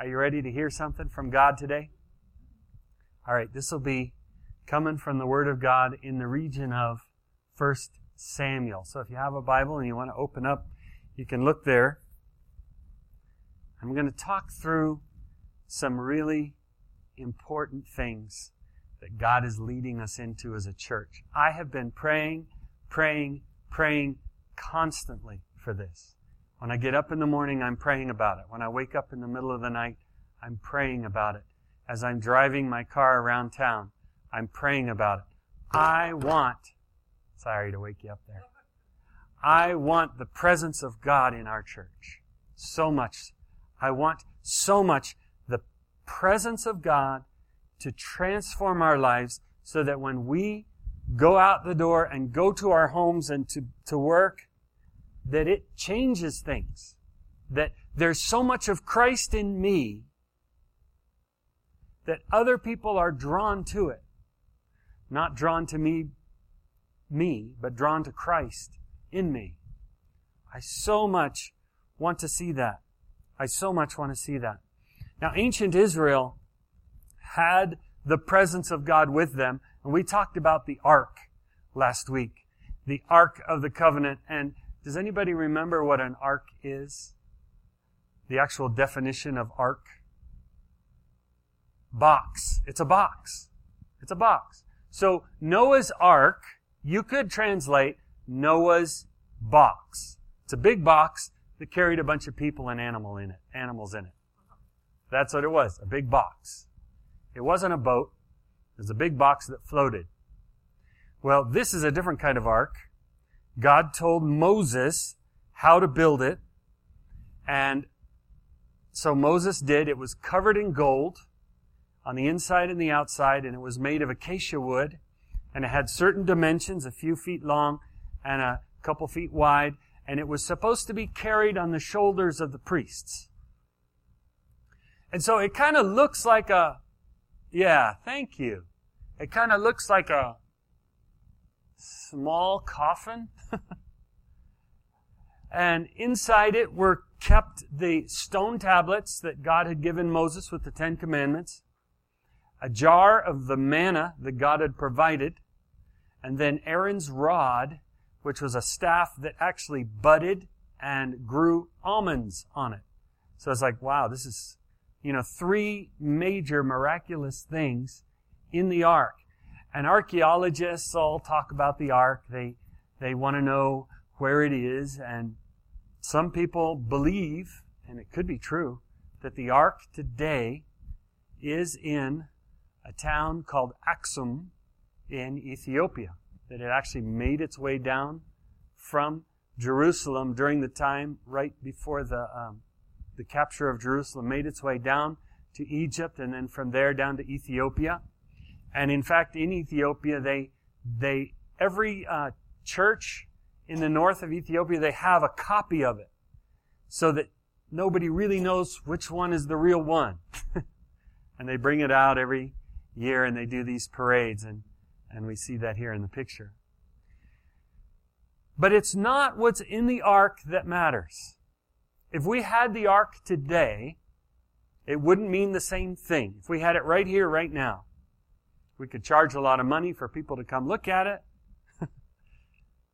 Are you ready to hear something from God today? All right, this will be coming from the Word of God in the region of 1 Samuel. So if you have a Bible and you want to open up, you can look there. I'm going to talk through some really important things that God is leading us into as a church. I have been praying, praying, praying constantly for this. When I get up in the morning, I'm praying about it. When I wake up in the middle of the night, I'm praying about it. As I'm driving my car around town, I'm praying about it. I want, sorry to wake you up there. I want the presence of God in our church. So much. I want so much the presence of God to transform our lives so that when we go out the door and go to our homes and to, to work, that it changes things. That there's so much of Christ in me that other people are drawn to it. Not drawn to me, me, but drawn to Christ in me. I so much want to see that. I so much want to see that. Now, ancient Israel had the presence of God with them, and we talked about the ark last week. The ark of the covenant. And does anybody remember what an ark is? The actual definition of ark? Box. It's a box. It's a box. So Noah's ark, you could translate Noah's box. It's a big box that carried a bunch of people and animal in it, animals in it. That's what it was, a big box. It wasn't a boat. It was a big box that floated. Well, this is a different kind of ark. God told Moses how to build it. And so Moses did. It was covered in gold on the inside and the outside, and it was made of acacia wood. And it had certain dimensions, a few feet long and a couple feet wide. And it was supposed to be carried on the shoulders of the priests. And so it kind of looks like a, yeah, thank you. It kind of looks like a small coffin. and inside it were kept the stone tablets that God had given Moses with the Ten Commandments, a jar of the manna that God had provided, and then Aaron's rod, which was a staff that actually budded and grew almonds on it. So it's like, wow, this is, you know, three major miraculous things in the ark. And archaeologists all talk about the ark. They, they want to know where it is. And some people believe, and it could be true, that the ark today is in a town called Aksum in Ethiopia. That it actually made its way down from Jerusalem during the time right before the, um, the capture of Jerusalem, made its way down to Egypt and then from there down to Ethiopia. And in fact, in Ethiopia, they, they, every uh, church in the north of Ethiopia, they have a copy of it so that nobody really knows which one is the real one. and they bring it out every year and they do these parades and, and we see that here in the picture. But it's not what's in the ark that matters. If we had the ark today, it wouldn't mean the same thing. If we had it right here, right now, we could charge a lot of money for people to come look at it,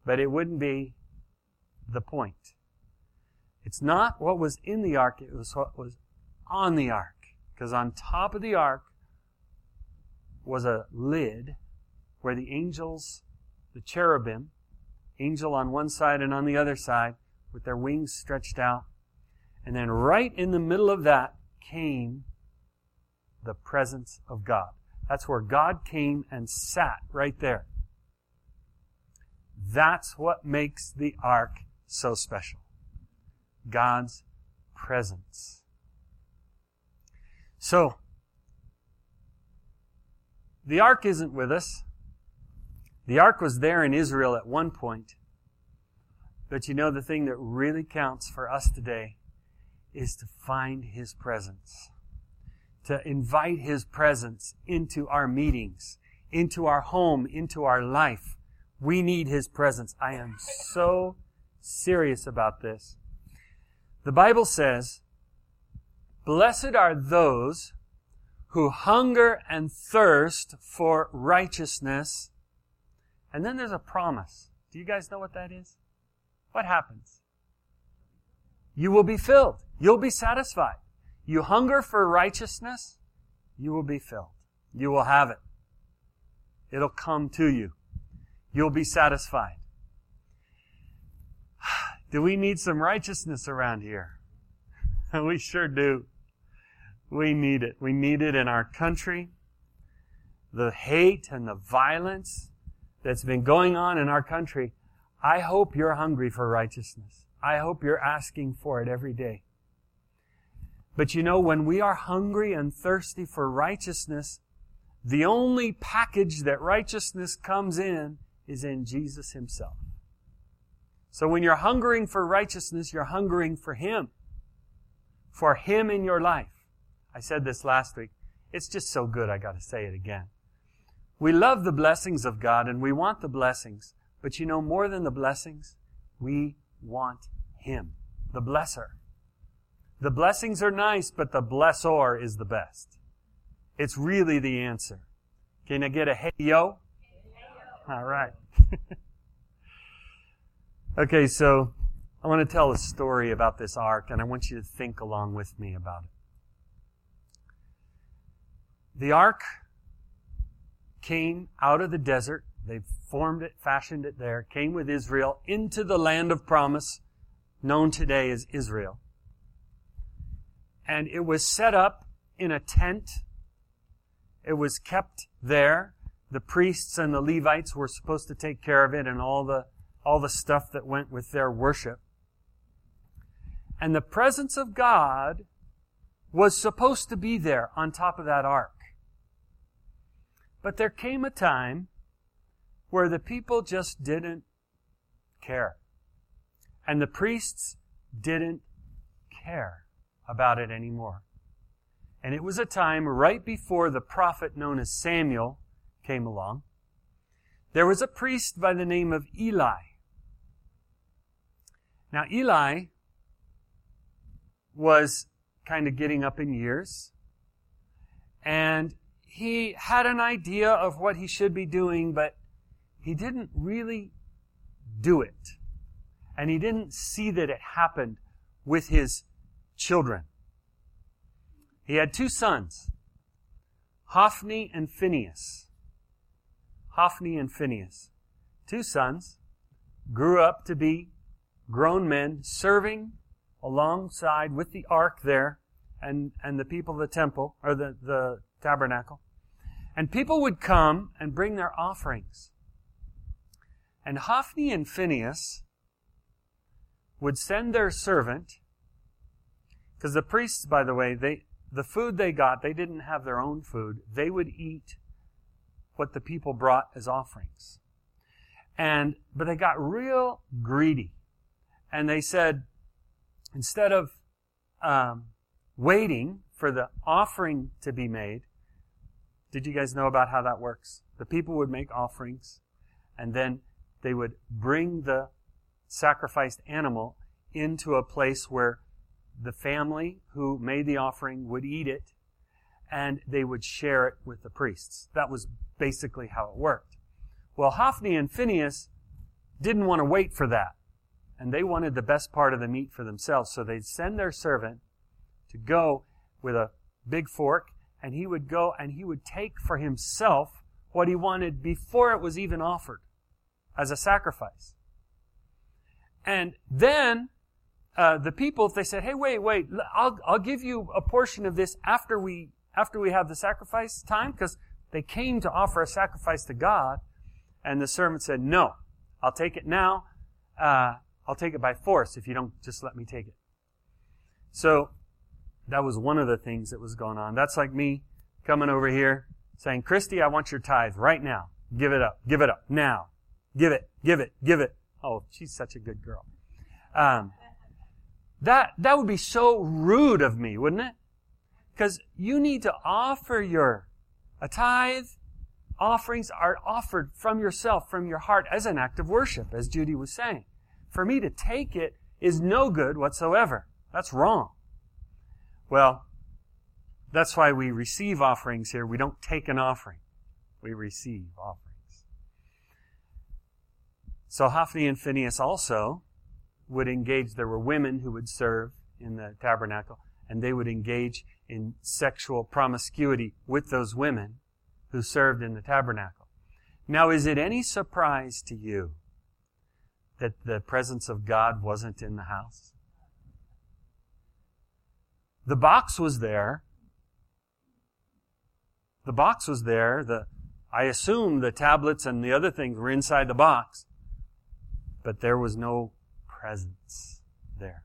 but it wouldn't be the point. It's not what was in the ark, it was what was on the ark. Because on top of the ark was a lid where the angels, the cherubim, angel on one side and on the other side, with their wings stretched out. And then right in the middle of that came the presence of God. That's where God came and sat right there. That's what makes the ark so special. God's presence. So, the ark isn't with us. The ark was there in Israel at one point. But you know, the thing that really counts for us today is to find His presence to invite His presence into our meetings, into our home, into our life. We need His presence. I am so serious about this. The Bible says, Blessed are those who hunger and thirst for righteousness. And then there's a promise. Do you guys know what that is? What happens? You will be filled. You'll be satisfied. You hunger for righteousness, you will be filled. You will have it. It'll come to you. You'll be satisfied. Do we need some righteousness around here? we sure do. We need it. We need it in our country. The hate and the violence that's been going on in our country. I hope you're hungry for righteousness. I hope you're asking for it every day. But you know, when we are hungry and thirsty for righteousness, the only package that righteousness comes in is in Jesus Himself. So when you're hungering for righteousness, you're hungering for Him. For Him in your life. I said this last week. It's just so good, I gotta say it again. We love the blessings of God and we want the blessings. But you know, more than the blessings, we want Him, the blesser. The blessings are nice, but the blessor is the best. It's really the answer. Can I get a hey yo? All right. okay, so I want to tell a story about this ark, and I want you to think along with me about it. The ark came out of the desert. They formed it, fashioned it there, came with Israel into the land of promise, known today as Israel. And it was set up in a tent. It was kept there. The priests and the Levites were supposed to take care of it and all the, all the stuff that went with their worship. And the presence of God was supposed to be there on top of that ark. But there came a time where the people just didn't care. And the priests didn't care about it anymore. And it was a time right before the prophet known as Samuel came along. There was a priest by the name of Eli. Now, Eli was kind of getting up in years. And he had an idea of what he should be doing, but he didn't really do it. And he didn't see that it happened with his children. He had two sons, Hophni and Phineas. Hophni and Phineas. Two sons grew up to be grown men serving alongside with the ark there and, and the people of the temple, or the, the tabernacle. And people would come and bring their offerings. And Hophni and Phineas would send their servant, because the priests, by the way, they, the food they got, they didn't have their own food. They would eat what the people brought as offerings. And, but they got real greedy. And they said, instead of um, waiting for the offering to be made, did you guys know about how that works? The people would make offerings, and then they would bring the sacrificed animal into a place where the family who made the offering would eat it, and they would share it with the priests. That was basically how it worked. Well, Hophni and Phinehas didn't want to wait for that, and they wanted the best part of the meat for themselves, so they'd send their servant to go with a big fork and he would go and he would take for himself what he wanted before it was even offered as a sacrifice. And then uh, the people, if they said, "Hey, wait, wait, I'll I'll give you a portion of this after we after we have the sacrifice time," because they came to offer a sacrifice to God, and the servant said, "No, I'll take it now. Uh, I'll take it by force if you don't just let me take it." So that was one of the things that was going on. That's like me coming over here saying, Christy, I want your tithe right now. Give it up. Give it up now. Give it. Give it. Give it. Oh, she's such a good girl. Um, that, that would be so rude of me, wouldn't it? Because you need to offer your, a tithe, offerings are offered from yourself, from your heart as an act of worship, as Judy was saying. For me to take it is no good whatsoever. That's wrong. Well, That's why we receive offerings here. We don't take an offering. We receive offerings. So Hophni and Phineas also would engage. There were women who would serve in the tabernacle, and they would engage in sexual promiscuity with those women who served in the tabernacle. Now, is it any surprise to you that the presence of God wasn't in the house? The box was there. The box was there. The, I assume the tablets and the other things were inside the box, but there was no presence there.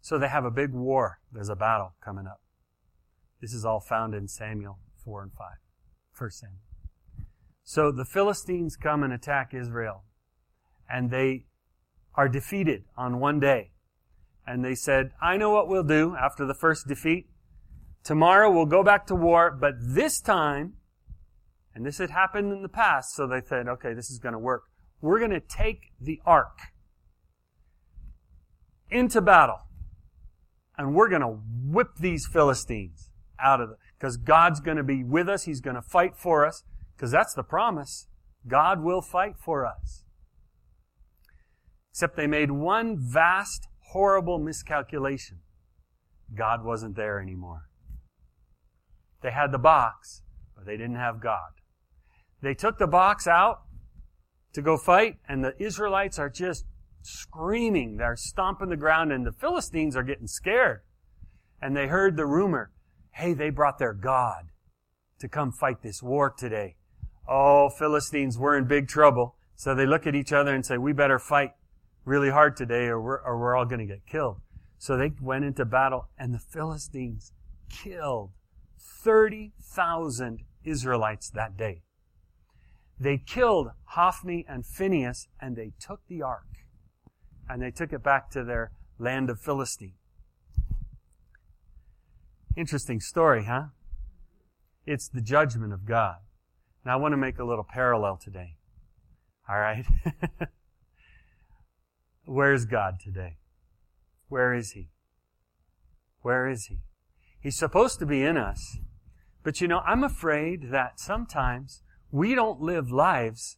So they have a big war. There's a battle coming up. This is all found in Samuel 4 and 5. First Samuel. So the Philistines come and attack Israel. And they are defeated on one day. And they said, I know what we'll do after the first defeat. Tomorrow we'll go back to war, but this time, and this had happened in the past, so they said, okay, this is going to work. We're going to take the ark into battle. And we're going to whip these Philistines out of it. Because God's going to be with us. He's going to fight for us. Because that's the promise. God will fight for us. Except they made one vast, horrible miscalculation. God wasn't there anymore. They had the box, but they didn't have God. They took the box out to go fight, and the Israelites are just screaming. They're stomping the ground, and the Philistines are getting scared. And they heard the rumor hey, they brought their God to come fight this war today. Oh, Philistines, we're in big trouble. So they look at each other and say, we better fight really hard today or we're, or we're all going to get killed. So they went into battle and the Philistines killed 30,000 Israelites that day. They killed Hophni and Phinehas and they took the ark and they took it back to their land of Philistine. Interesting story, huh? It's the judgment of God. Now I want to make a little parallel today. All right? Where's God today? Where is He? Where is He? He's supposed to be in us. But you know, I'm afraid that sometimes we don't live lives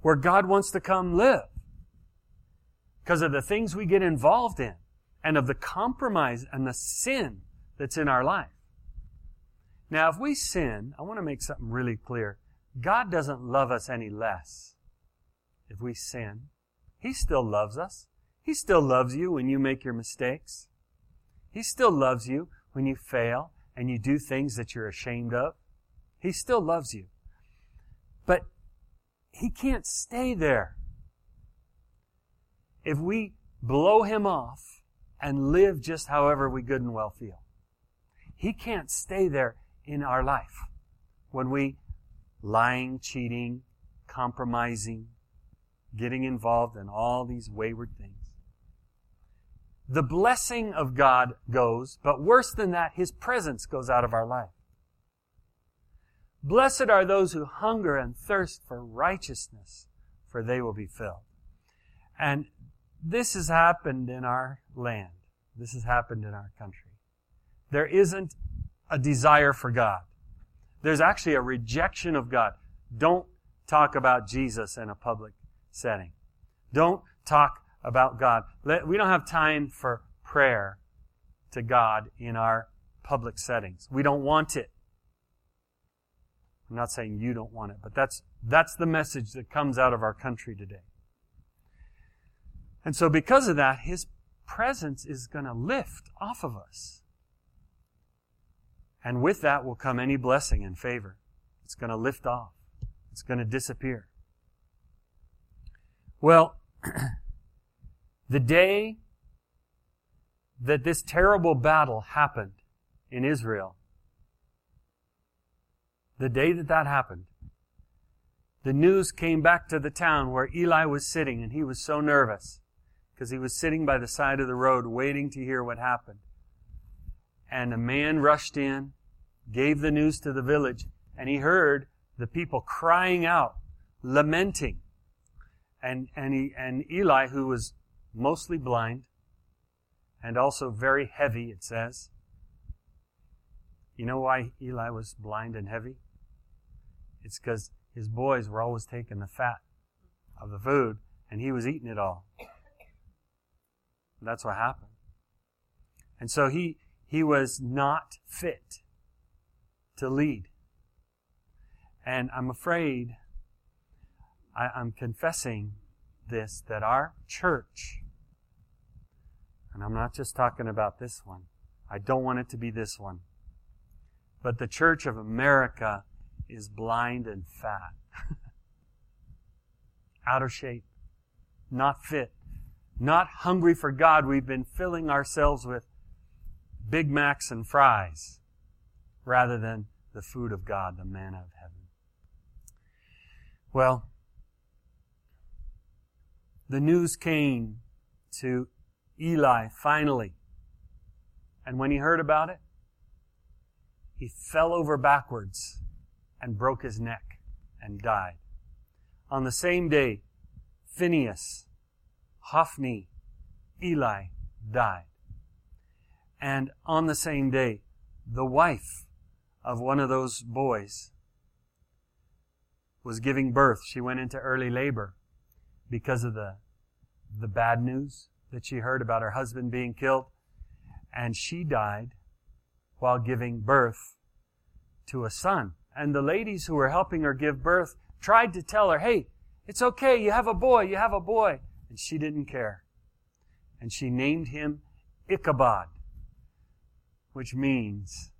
where God wants to come live because of the things we get involved in and of the compromise and the sin that's in our life. Now, if we sin, I want to make something really clear. God doesn't love us any less if we sin. He still loves us. He still loves you when you make your mistakes. He still loves you when you fail and you do things that you're ashamed of. He still loves you. But He can't stay there. If we blow Him off and live just however we good and well feel. He can't stay there in our life when we lying, cheating, compromising, getting involved in all these wayward things. The blessing of God goes, but worse than that, His presence goes out of our life. Blessed are those who hunger and thirst for righteousness, for they will be filled. And this has happened in our land. This has happened in our country there isn't a desire for God. There's actually a rejection of God. Don't talk about Jesus in a public setting. Don't talk about God. We don't have time for prayer to God in our public settings. We don't want it. I'm not saying you don't want it, but that's, that's the message that comes out of our country today. And so because of that, His presence is going to lift off of us. And with that will come any blessing and favor. It's going to lift off. It's going to disappear. Well, the day that this terrible battle happened in Israel, the day that that happened, the news came back to the town where Eli was sitting, and he was so nervous because he was sitting by the side of the road waiting to hear what happened and a man rushed in, gave the news to the village, and he heard the people crying out, lamenting. And, and, he, and Eli, who was mostly blind and also very heavy, it says. You know why Eli was blind and heavy? It's because his boys were always taking the fat of the food and he was eating it all. That's what happened. And so he, he was not fit to lead. And I'm afraid, I, I'm confessing this, that our church, and I'm not just talking about this one, I don't want it to be this one, but the church of America is blind and fat. Out of shape. Not fit. Not hungry for God. We've been filling ourselves with Big Macs and fries rather than the food of God, the manna of heaven. Well, the news came to Eli finally. And when he heard about it, he fell over backwards and broke his neck and died. On the same day, Phineas, Hophni, Eli died. And on the same day, the wife of one of those boys was giving birth. She went into early labor because of the, the bad news that she heard about her husband being killed. And she died while giving birth to a son. And the ladies who were helping her give birth tried to tell her, hey, it's okay, you have a boy, you have a boy. And she didn't care. And she named him Ichabod, which means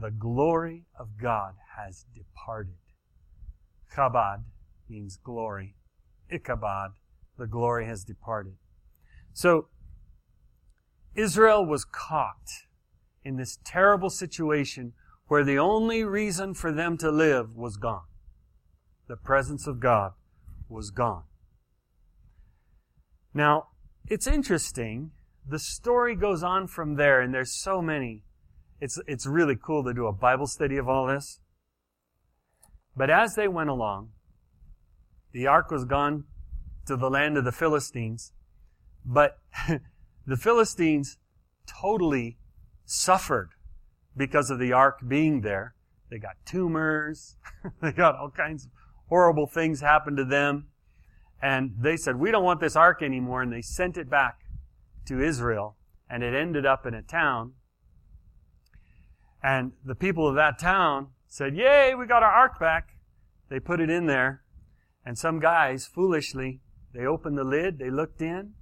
the glory of God has departed. Chabad means glory. Ichabod, the glory has departed. So, Israel was caught in this terrible situation where the only reason for them to live was gone. The presence of God was gone. Now, it's interesting. The story goes on from there, and there's so many. It's, it's really cool to do a Bible study of all this. But as they went along, the ark was gone to the land of the Philistines, but the Philistines totally suffered because of the ark being there. They got tumors. they got all kinds of horrible things happen to them. And they said, we don't want this ark anymore. And they sent it back to Israel. And it ended up in a town. And the people of that town said, yay, we got our ark back. They put it in there. And some guys, foolishly, they opened the lid, they looked in.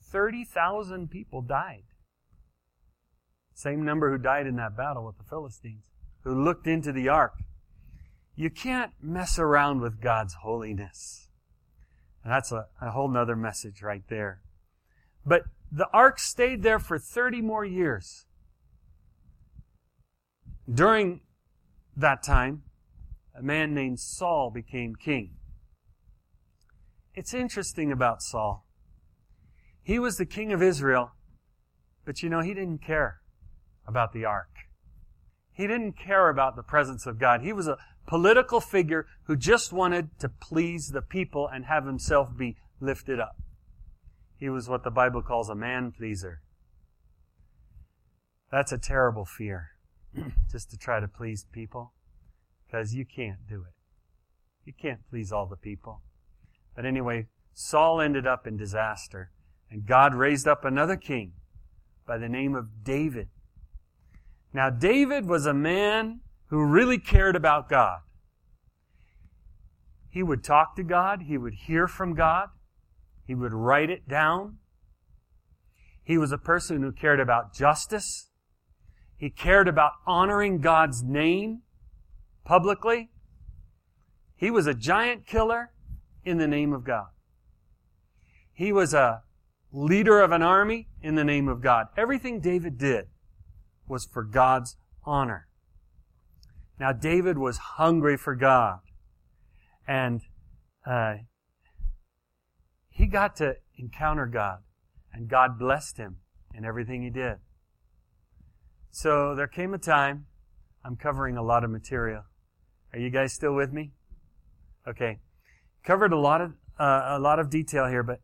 30,000 people died. Same number who died in that battle with the Philistines, who looked into the ark. You can't mess around with God's holiness. And that's a, a whole nother message right there. But the ark stayed there for 30 more years. During that time, a man named Saul became king. It's interesting about Saul. He was the king of Israel, but you know, he didn't care about the ark. He didn't care about the presence of God. He was a political figure who just wanted to please the people and have himself be lifted up. He was what the Bible calls a man pleaser. That's a terrible fear, just to try to please people, because you can't do it. You can't please all the people. But anyway, Saul ended up in disaster, and God raised up another king by the name of David. Now, David was a man who really cared about God. He would talk to God, he would hear from God, he would write it down. He was a person who cared about justice. He cared about honoring God's name publicly. He was a giant killer in the name of God. He was a leader of an army in the name of God. Everything David did was for God's honor. Now, David was hungry for God. And uh, he got to encounter God. And God blessed him in everything he did. So there came a time, I'm covering a lot of material. Are you guys still with me? Okay. Covered a lot of, uh, a lot of detail here, but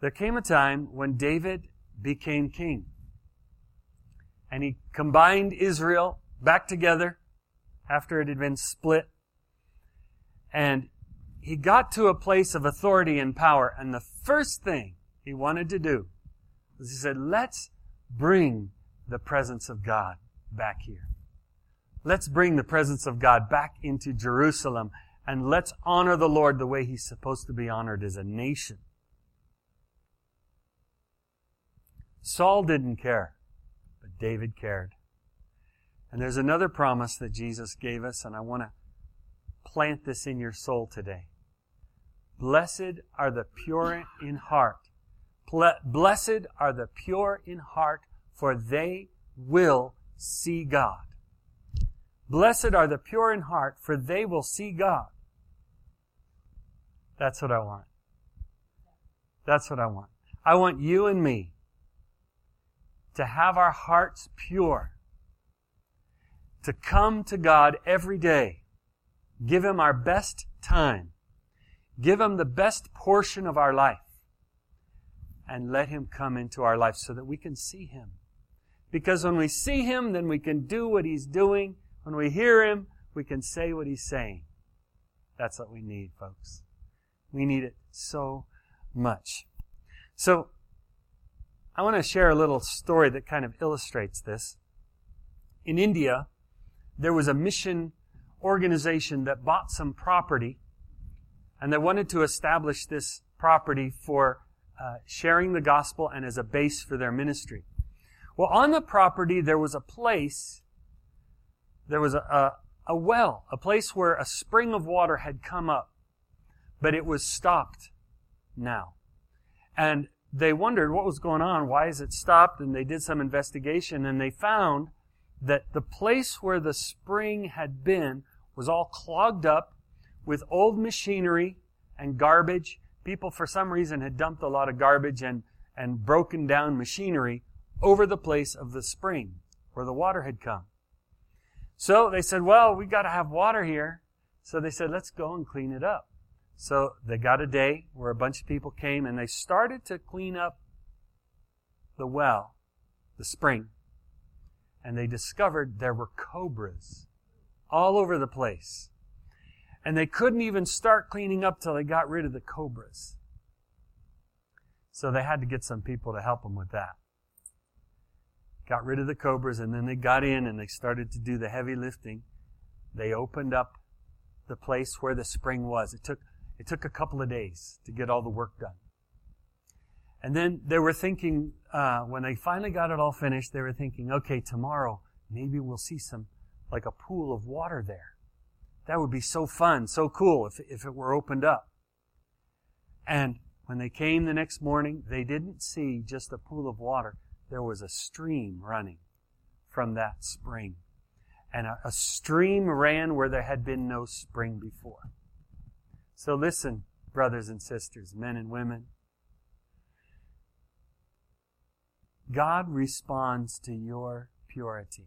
there came a time when David became king. And he combined Israel back together after it had been split. And he got to a place of authority and power. And the first thing he wanted to do was he said, let's bring the presence of God back here. Let's bring the presence of God back into Jerusalem and let's honor the Lord the way He's supposed to be honored as a nation. Saul didn't care, David cared. And there's another promise that Jesus gave us, and I want to plant this in your soul today. Blessed are the pure in heart. Blessed are the pure in heart, for they will see God. Blessed are the pure in heart, for they will see God. That's what I want. That's what I want. I want you and me to have our hearts pure, to come to God every day, give Him our best time, give Him the best portion of our life, and let Him come into our life so that we can see Him. Because when we see Him, then we can do what He's doing when we hear Him, we can say what He's saying. That's what we need, folks. We need it so much. So, I want to share a little story that kind of illustrates this. In India, there was a mission organization that bought some property and they wanted to establish this property for uh, sharing the gospel and as a base for their ministry. Well, on the property, there was a place there was a, a, a well, a place where a spring of water had come up, but it was stopped now. And they wondered what was going on. Why is it stopped? And they did some investigation and they found that the place where the spring had been was all clogged up with old machinery and garbage. People, for some reason, had dumped a lot of garbage and, and broken down machinery over the place of the spring where the water had come. So they said, well, we've got to have water here. So they said, let's go and clean it up. So they got a day where a bunch of people came and they started to clean up the well, the spring. And they discovered there were cobras all over the place. And they couldn't even start cleaning up till they got rid of the cobras. So they had to get some people to help them with that got rid of the cobras, and then they got in and they started to do the heavy lifting. They opened up the place where the spring was. It took, it took a couple of days to get all the work done. And then they were thinking, uh, when they finally got it all finished, they were thinking, okay, tomorrow maybe we'll see some, like a pool of water there. That would be so fun, so cool if, if it were opened up. And when they came the next morning, they didn't see just a pool of water there was a stream running from that spring. And a, a, stream ran where there had been no spring before. So listen, brothers and sisters, men and women. God responds to your purity,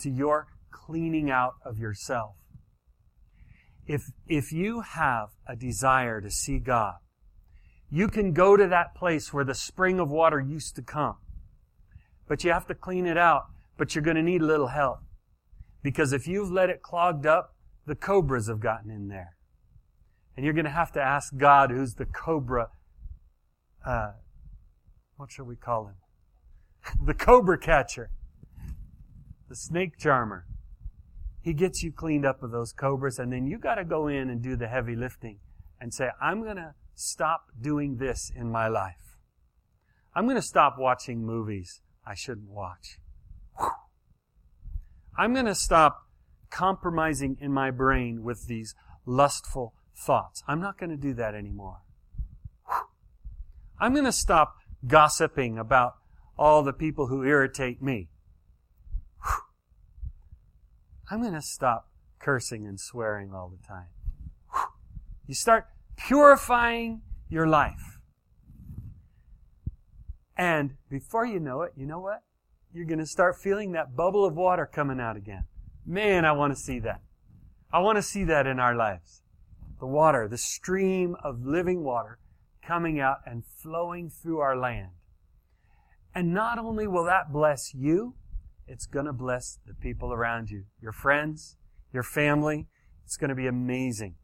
to your cleaning out of yourself. If, if you have a desire to see God, you can go to that place where the spring of water used to come. But you have to clean it out. But you're going to need a little help. Because if you've let it clogged up, the cobras have gotten in there. And you're going to have to ask God, who's the cobra, uh, what shall we call him? the cobra catcher. The snake charmer. He gets you cleaned up of those cobras, and then you got to go in and do the heavy lifting and say, I'm going to stop doing this in my life. I'm going to stop watching movies I shouldn't watch. I'm going to stop compromising in my brain with these lustful thoughts. I'm not going to do that anymore. I'm going to stop gossiping about all the people who irritate me. I'm going to stop cursing and swearing all the time. You start purifying your life. And before you know it, you know what? You're going to start feeling that bubble of water coming out again. Man, I want to see that. I want to see that in our lives. The water, the stream of living water coming out and flowing through our land. And not only will that bless you, it's going to bless the people around you, your friends, your family. It's going to be amazing.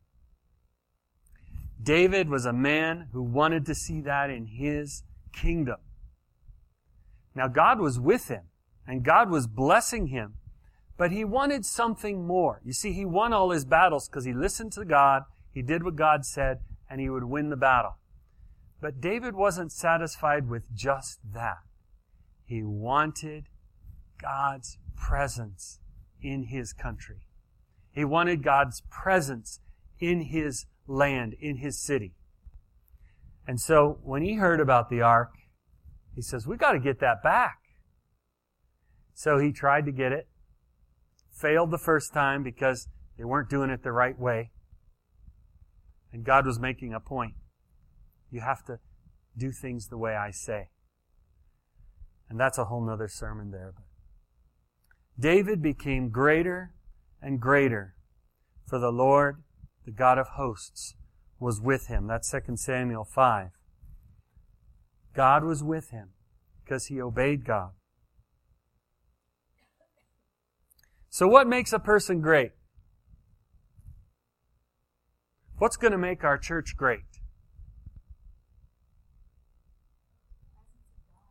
David was a man who wanted to see that in his kingdom. Now, God was with him, and God was blessing him, but he wanted something more. You see, he won all his battles because he listened to God, he did what God said, and he would win the battle. But David wasn't satisfied with just that. He wanted God's presence in his country. He wanted God's presence in his land, in his city. And so when he heard about the ark, he says, we got to get that back. So he tried to get it, failed the first time because they weren't doing it the right way. And God was making a point. You have to do things the way I say. And that's a whole nother sermon there. But David became greater and greater, for the Lord, the God of hosts, was with him. That's 2 Samuel 5. God was with him because he obeyed God. So what makes a person great? What's going to make our church great?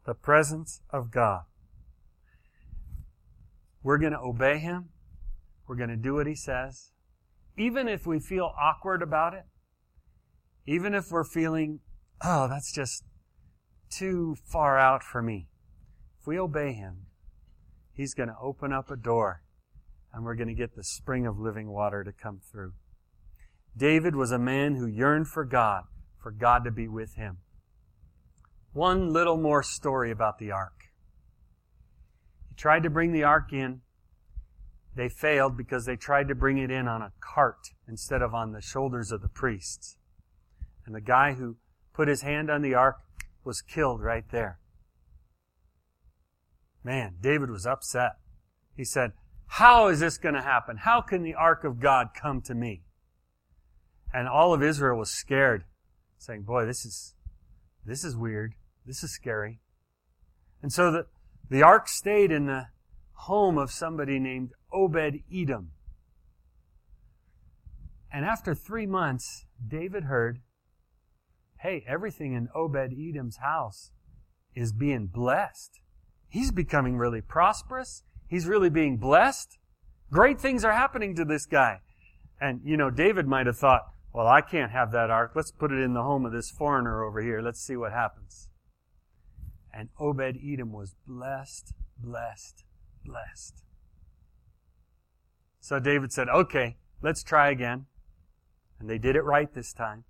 The presence of God. We're going to obey Him. We're going to do what He says. Even if we feel awkward about it, even if we're feeling, oh, that's just too far out for me. If we obey Him, He's going to open up a door and we're going to get the spring of living water to come through. David was a man who yearned for God, for God to be with him. One little more story about the ark. He tried to bring the ark in. They failed because they tried to bring it in on a cart instead of on the shoulders of the priests. And the guy who put his hand on the ark was killed right there. Man, David was upset. He said, How is this going to happen? How can the ark of God come to me? And all of Israel was scared, saying, Boy, this is, this is weird. This is scary. And so the, the ark stayed in the home of somebody named Obed Edom. And after three months, David heard hey, everything in Obed Edom's house is being blessed. He's becoming really prosperous. He's really being blessed. Great things are happening to this guy. And, you know, David might have thought, well, I can't have that ark. Let's put it in the home of this foreigner over here. Let's see what happens. And Obed Edom was blessed, blessed, blessed. So David said, okay, let's try again. And they did it right this time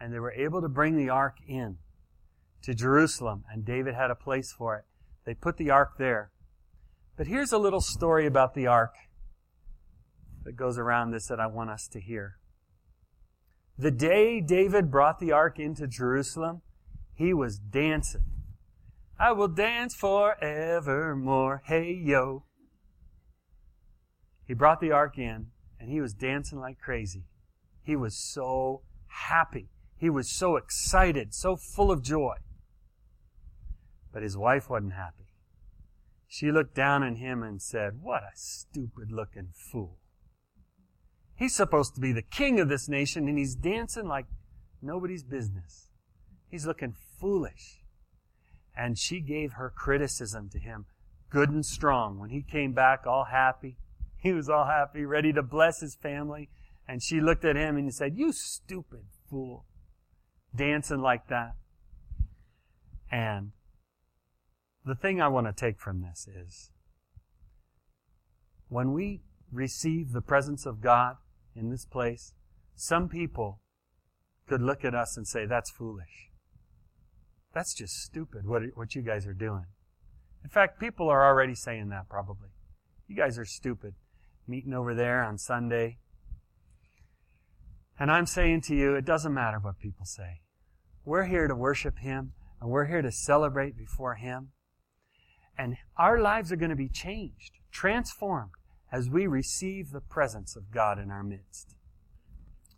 and they were able to bring the ark in to Jerusalem, and David had a place for it. They put the ark there. But here's a little story about the ark that goes around this that I want us to hear. The day David brought the ark into Jerusalem, he was dancing. I will dance forevermore. Hey yo. He brought the ark in and he was dancing like crazy. He was so happy. He was so excited, so full of joy. But his wife wasn't happy. She looked down on him and said, What a stupid looking fool. He's supposed to be the king of this nation and he's dancing like nobody's business. He's looking foolish. And she gave her criticism to him, good and strong. When he came back all happy, he was all happy, ready to bless his family. And she looked at him and said, You stupid fool dancing like that. And the thing I want to take from this is when we receive the presence of God in this place, some people could look at us and say, that's foolish. That's just stupid what, what you guys are doing. In fact, people are already saying that probably. You guys are stupid. Meeting over there on Sunday. And I'm saying to you, it doesn't matter what people say. We're here to worship Him and we're here to celebrate before Him. And our lives are going to be changed, transformed as we receive the presence of God in our midst.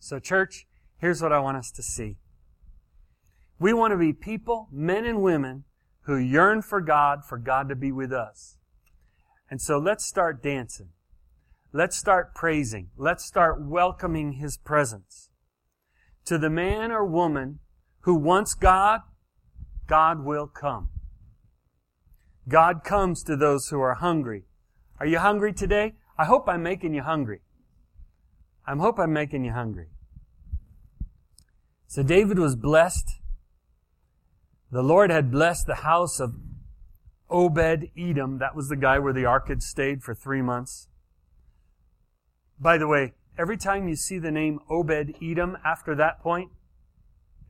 So, church, here's what I want us to see. We want to be people, men and women, who yearn for God, for God to be with us. And so let's start dancing. Let's start praising. Let's start welcoming His presence. To the man or woman who wants God, God will come. God comes to those who are hungry. Are you hungry today? I hope I'm making you hungry. I hope I'm making you hungry. So David was blessed. The Lord had blessed the house of Obed Edom. That was the guy where the ark had stayed for three months. By the way, every time you see the name Obed Edom after that point,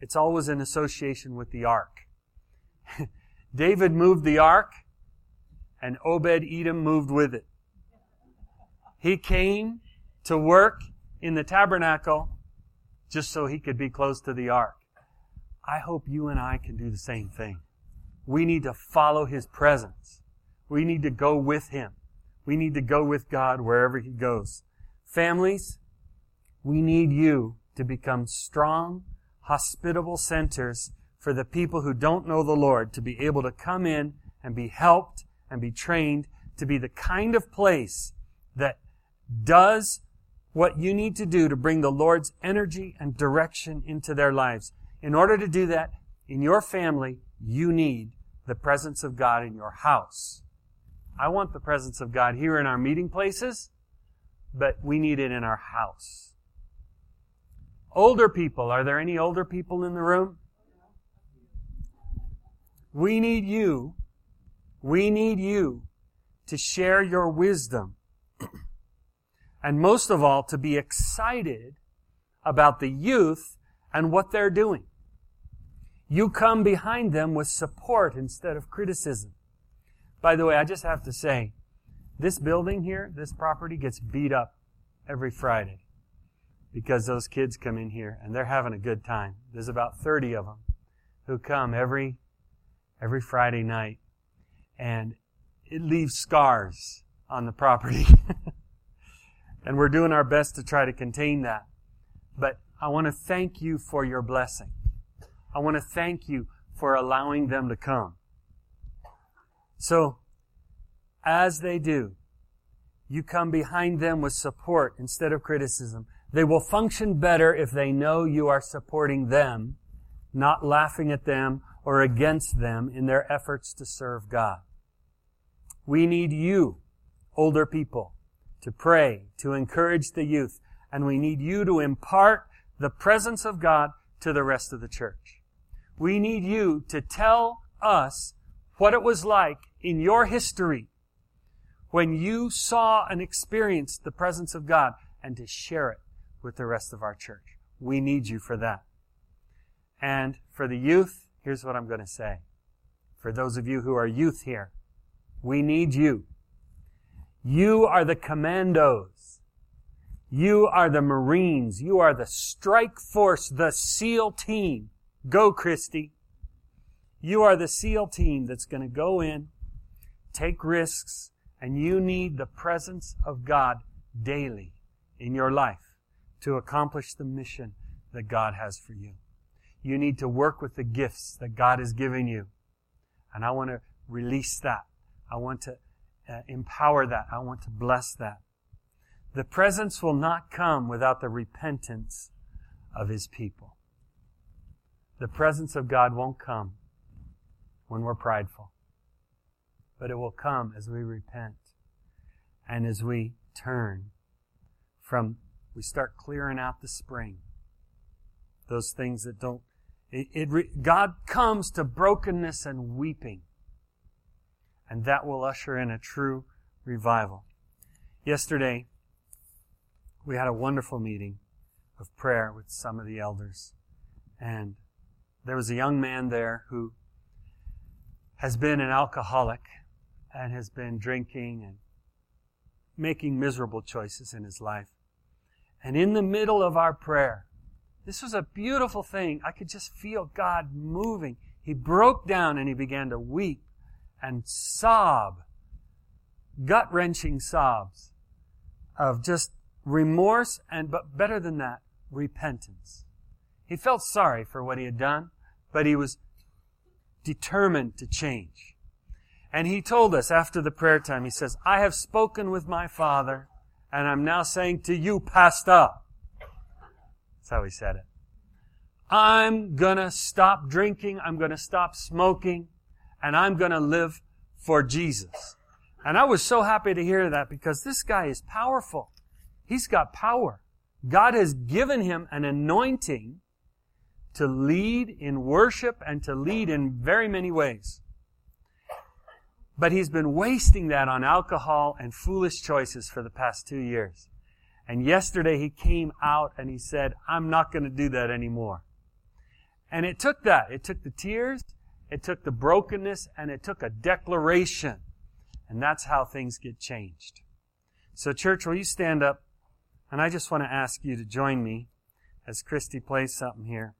it's always in association with the ark. David moved the ark, and Obed Edom moved with it. He came to work in the tabernacle just so he could be close to the ark. I hope you and I can do the same thing. We need to follow his presence. We need to go with him. We need to go with God wherever he goes. Families, we need you to become strong, hospitable centers for the people who don't know the Lord to be able to come in and be helped and be trained to be the kind of place that does what you need to do to bring the Lord's energy and direction into their lives. In order to do that, in your family, you need the presence of God in your house. I want the presence of God here in our meeting places, but we need it in our house. Older people, are there any older people in the room? We need you, we need you to share your wisdom and most of all, to be excited about the youth and what they're doing. You come behind them with support instead of criticism. By the way, I just have to say, this building here, this property gets beat up every Friday because those kids come in here and they're having a good time. There's about 30 of them who come every every Friday night and it leaves scars on the property. And we're doing our best to try to contain that. But I want to thank you for your blessing. I want to thank you for allowing them to come. So, as they do, you come behind them with support instead of criticism. They will function better if they know you are supporting them, not laughing at them or against them in their efforts to serve God. We need you, older people, to pray, to encourage the youth, and we need you to impart the presence of God to the rest of the church. We need you to tell us what it was like in your history when you saw and experienced the presence of God and to share it with the rest of our church. We need you for that. And for the youth, here's what I'm going to say. For those of you who are youth here, we need you you are the commandos. You are the Marines. You are the strike force, the SEAL team. Go, Christy. You are the SEAL team that's going to go in, take risks, and you need the presence of God daily in your life to accomplish the mission that God has for you. You need to work with the gifts that God has given you. And I want to release that. I want to uh, empower that. I want to bless that. The presence will not come without the repentance of His people. The presence of God won't come when we're prideful, but it will come as we repent and as we turn from, we start clearing out the spring. Those things that don't, it, it, God comes to brokenness and weeping and that will usher in a true revival. Yesterday, we had a wonderful meeting of prayer with some of the elders, and there was a young man there who has been an alcoholic and has been drinking and making miserable choices in his life. And in the middle of our prayer, this was a beautiful thing. I could just feel God moving. He broke down and he began to weep and sob, gut wrenching sobs of just remorse and, but better than that, repentance. He felt sorry for what he had done, but he was determined to change. And he told us after the prayer time, he says, I have spoken with my Father, and I'm now saying to you, Pastor. That's how he said it. I'm gonna stop drinking, I'm gonna stop smoking, and I'm gonna live for Jesus. And I was so happy to hear that because this guy is powerful. He's got power. God has given him an anointing to lead in worship and to lead in very many ways. But he's been wasting that on alcohol and foolish choices for the past two years. And yesterday he came out and he said, I'm not going to do that anymore. And it took that. It took the tears, it took the brokenness, and it took a declaration. And that's how things get changed. So church, will you stand up? And I just want to ask you to join me as Christy plays something here.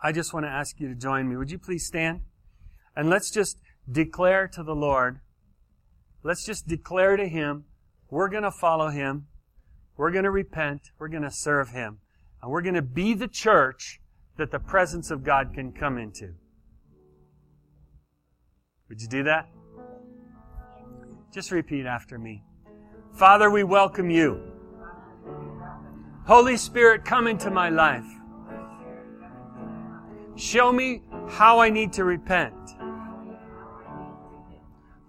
I just want to ask you to join me. Would you please stand? And let's just declare to the Lord, let's just declare to Him, we're going to follow Him. We're going to repent. We're going to serve Him. And we're going to be the church that the presence of God can come into. Would you do that? Just repeat after me. Father, we welcome you. Holy Spirit, come into my life. Show me how I need to repent.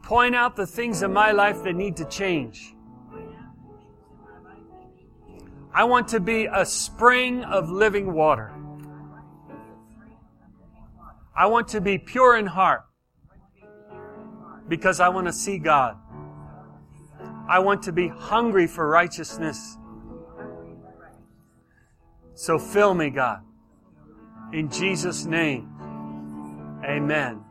Point out the things in my life that need to change. I want to be a spring of living water. I want to be pure in heart because I want to see God. I want to be hungry for righteousness. So fill me, God. In Jesus' name, amen.